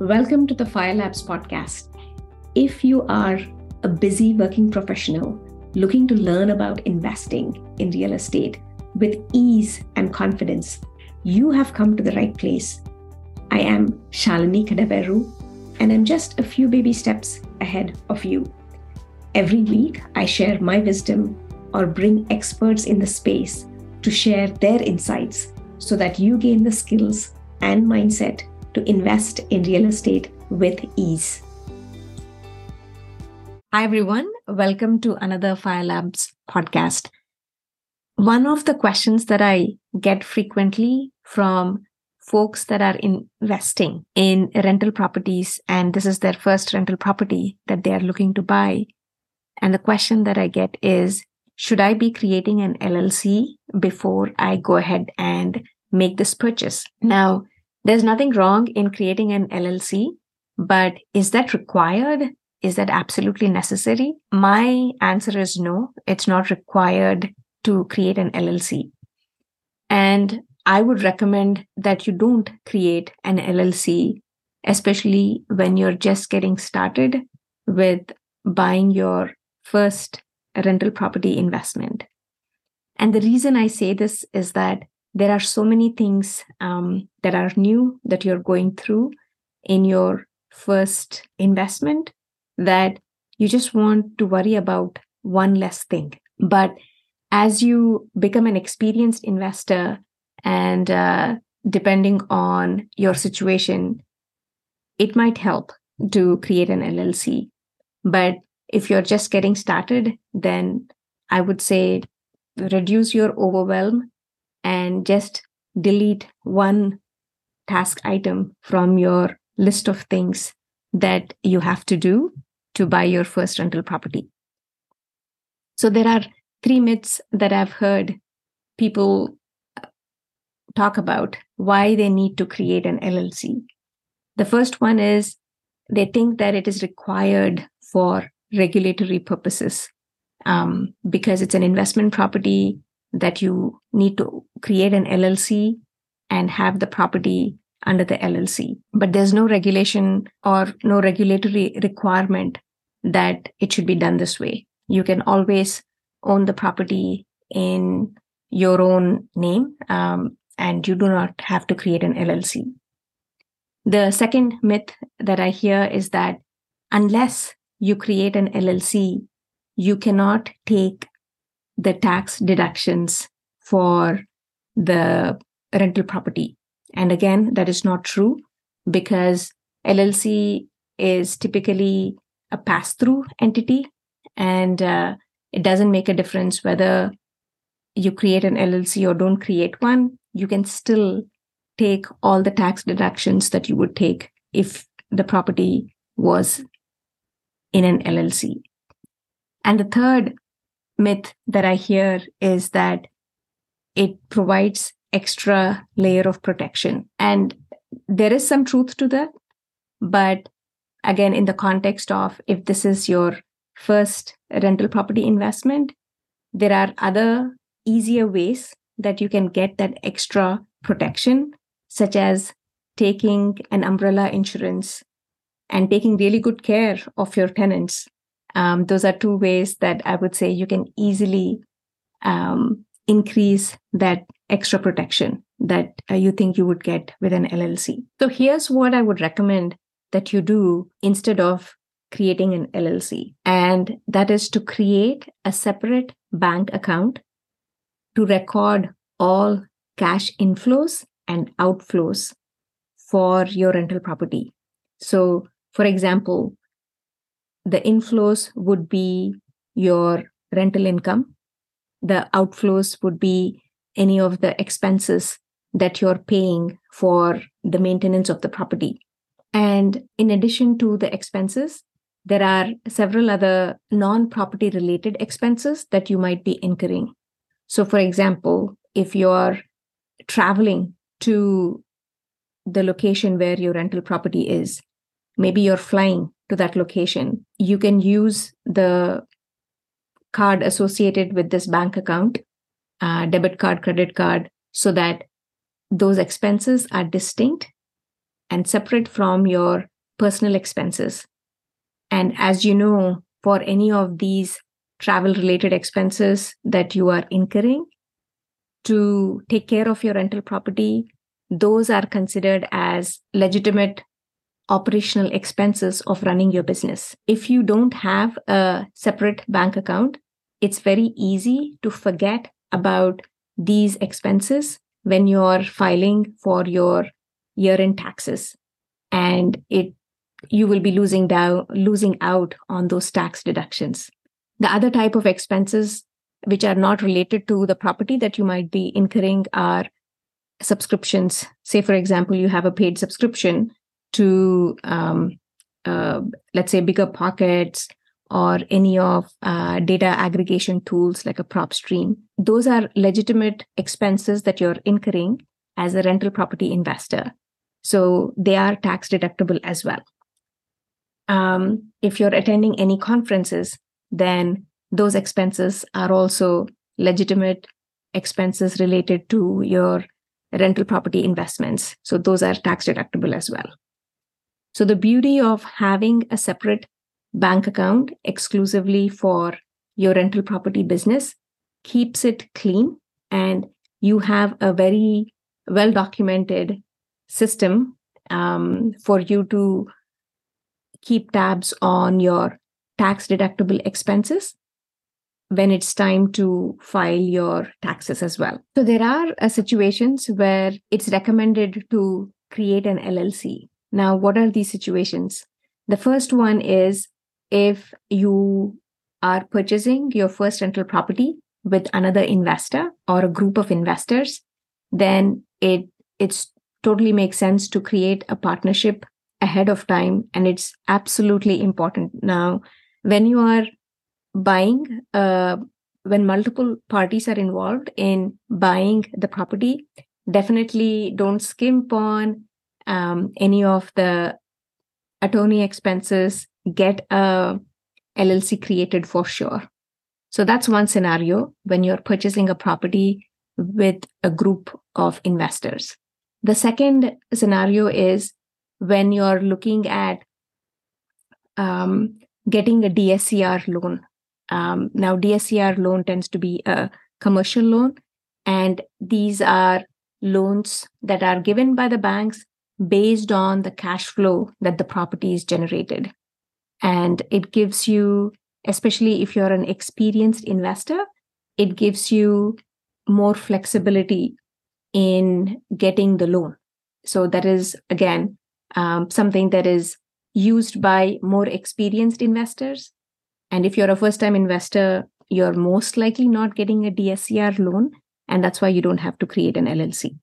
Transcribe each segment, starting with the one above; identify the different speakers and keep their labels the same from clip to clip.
Speaker 1: Welcome to the Fire Labs podcast. If you are a busy working professional looking to learn about investing in real estate with ease and confidence, you have come to the right place. I am Shalini Kadaveru, and I'm just a few baby steps ahead of you. Every week, I share my wisdom or bring experts in the space to share their insights so that you gain the skills and mindset to invest in real estate with ease. Hi, everyone. Welcome to another Fire Labs podcast. One of the questions that I get frequently from folks that are investing in rental properties, and this is their first rental property that they are looking to buy. And the question that I get is Should I be creating an LLC before I go ahead and make this purchase? Now, there's nothing wrong in creating an LLC, but is that required? Is that absolutely necessary? My answer is no, it's not required to create an LLC. And I would recommend that you don't create an LLC, especially when you're just getting started with buying your first rental property investment. And the reason I say this is that there are so many things um, that are new that you're going through in your first investment that you just want to worry about one less thing. But as you become an experienced investor and uh, depending on your situation, it might help to create an LLC. But if you're just getting started, then I would say reduce your overwhelm and just delete one task item from your list of things that you have to do to buy your first rental property. So there are three myths that I've heard people uh, talk about why they need to create an LLC. The first one is they think that it is required for regulatory purposes um, because it's an investment property that you need to create an LLC and have the property under the LLC. But there's no regulation or no regulatory requirement that it should be done this way. You can always own the property in your own name, um, and you do not have to create an LLC. The second myth that I hear is that unless you create an LLC, you cannot take the tax deductions for the rental property. And again, that is not true because LLC is typically a pass through entity and uh, it doesn't make a difference whether you create an LLC or don't create one. You can still take all the tax deductions that you would take if the property was in an LLC. And the third myth that I hear is that it provides extra layer of protection. And there is some truth to that. But again, in the context of if this is your first rental property investment, there are other easier ways that you can get that extra protection, such as taking an umbrella insurance and taking really good care of your tenants um, those are two ways that I would say you can easily um, increase that extra protection that uh, you think you would get with an LLC. So here's what I would recommend that you do instead of creating an LLC. And that is to create a separate bank account to record all cash inflows and outflows for your rental property. So, for example, the inflows would be your rental income. The outflows would be any of the expenses that you're paying for the maintenance of the property. And in addition to the expenses, there are several other non property related expenses that you might be incurring. So, for example, if you're traveling to the location where your rental property is, maybe you're flying to that location, you can use the card associated with this bank account, uh, debit card, credit card, so that those expenses are distinct and separate from your personal expenses. And as you know, for any of these travel related expenses that you are incurring to take care of your rental property, those are considered as legitimate operational expenses of running your business. If you don't have a separate bank account, it's very easy to forget about these expenses when you're filing for your year end taxes. And it you will be losing down losing out on those tax deductions. The other type of expenses which are not related to the property that you might be incurring are subscriptions. Say, for example, you have a paid subscription to, um, uh, let's say, BiggerPockets or any of uh, data aggregation tools like a PropStream Those are legitimate expenses that you're incurring as a rental property investor. So they are tax deductible as well. Um, if you're attending any conferences, then those expenses are also legitimate expenses related to your rental property investments. So those are tax deductible as well. So the beauty of having a separate bank account exclusively for your rental property business keeps it clean and you have a very well documented system um, for you to keep tabs on your tax deductible expenses when it's time to file your taxes as well. So there are uh, situations where it's recommended to create an LLC. Now, what are these situations? The first one is if you are purchasing your first rental property with another investor or a group of investors, then it it's totally makes sense to create a partnership ahead of time and it's absolutely important now when you are buying uh, when multiple parties are involved in buying the property definitely don't skimp on um, any of the attorney expenses get a llc created for sure so that's one scenario when you're purchasing a property with a group of investors the second scenario is when you're looking at um, getting a DSCR loan. Um, now, DSCR loan tends to be a commercial loan, and these are loans that are given by the banks based on the cash flow that the property is generated. And it gives you, especially if you're an experienced investor, it gives you more flexibility in getting the loan. So that is, again, um, something that is used by more experienced investors. And if you're a first time investor, you're most likely not getting a DSCR loan. And that's why you don't have to create an LLC.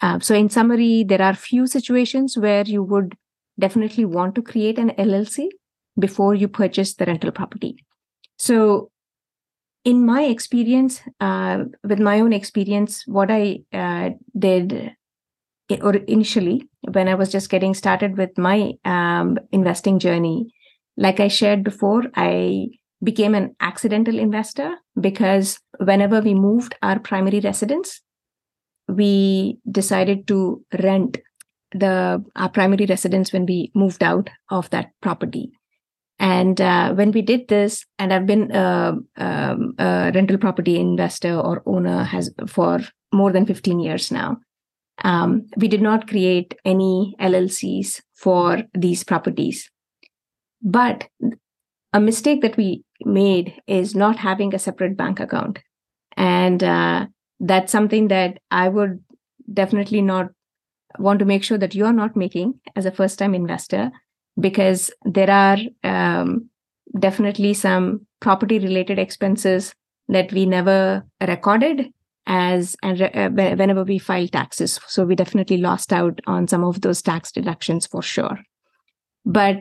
Speaker 1: Uh, so, in summary, there are few situations where you would definitely want to create an LLC before you purchase the rental property. So, in my experience, uh, with my own experience, what I uh, did or initially when I was just getting started with my um, investing journey, like I shared before, I became an accidental investor because whenever we moved our primary residence, we decided to rent the our primary residence when we moved out of that property. And uh, when we did this, and I've been a, um, a rental property investor or owner has for more than 15 years now um, we did not create any LLCs for these properties. But a mistake that we made is not having a separate bank account. And uh, that's something that I would definitely not want to make sure that you're not making as a first time investor, because there are um, definitely some property related expenses that we never recorded as and uh, whenever we file taxes. So we definitely lost out on some of those tax deductions for sure. But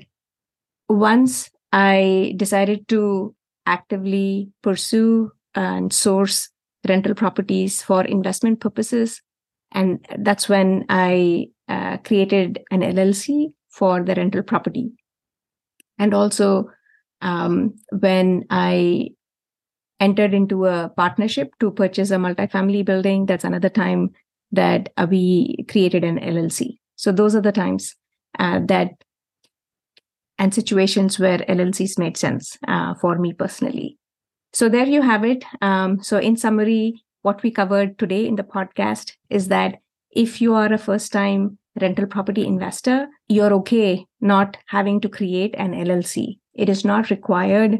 Speaker 1: once i decided to actively pursue and source rental properties for investment purposes and that's when i uh, created an llc for the rental property and also um, when i entered into a partnership to purchase a multifamily building. That's another time that uh, we created an LLC. So those are the times uh, that and situations where LLCs made sense uh, for me personally. So there you have it. Um, so in summary, what we covered today in the podcast is that if you are a first time rental property investor, you're okay not having to create an LLC. It is not required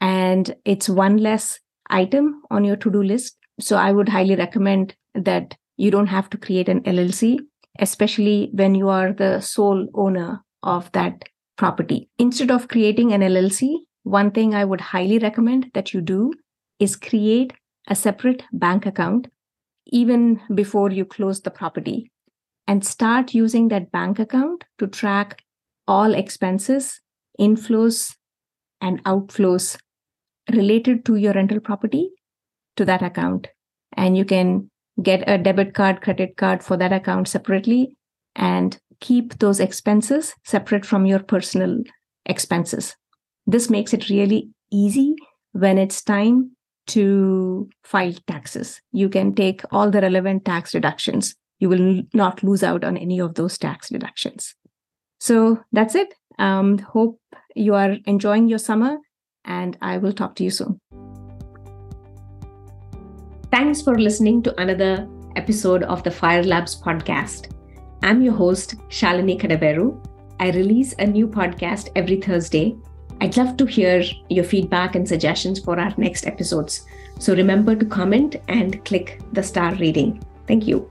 Speaker 1: and it's one less item on your to do list. So I would highly recommend that you don't have to create an LLC, especially when you are the sole owner of that property. Instead of creating an LLC, one thing I would highly recommend that you do is create a separate bank account even before you close the property and start using that bank account to track all expenses, inflows, and outflows related to your rental property to that account. And you can get a debit card, credit card for that account separately and keep those expenses separate from your personal expenses. This makes it really easy when it's time to file taxes. You can take all the relevant tax deductions. You will not lose out on any of those tax deductions. So that's it. Um, hope you are enjoying your summer, and I will talk to you soon. Thanks for listening to another episode of the Fire Labs podcast. I'm your host, Shalini Kadaveru. I release a new podcast every Thursday. I'd love to hear your feedback and suggestions for our next episodes. So remember to comment and click the star rating. Thank you.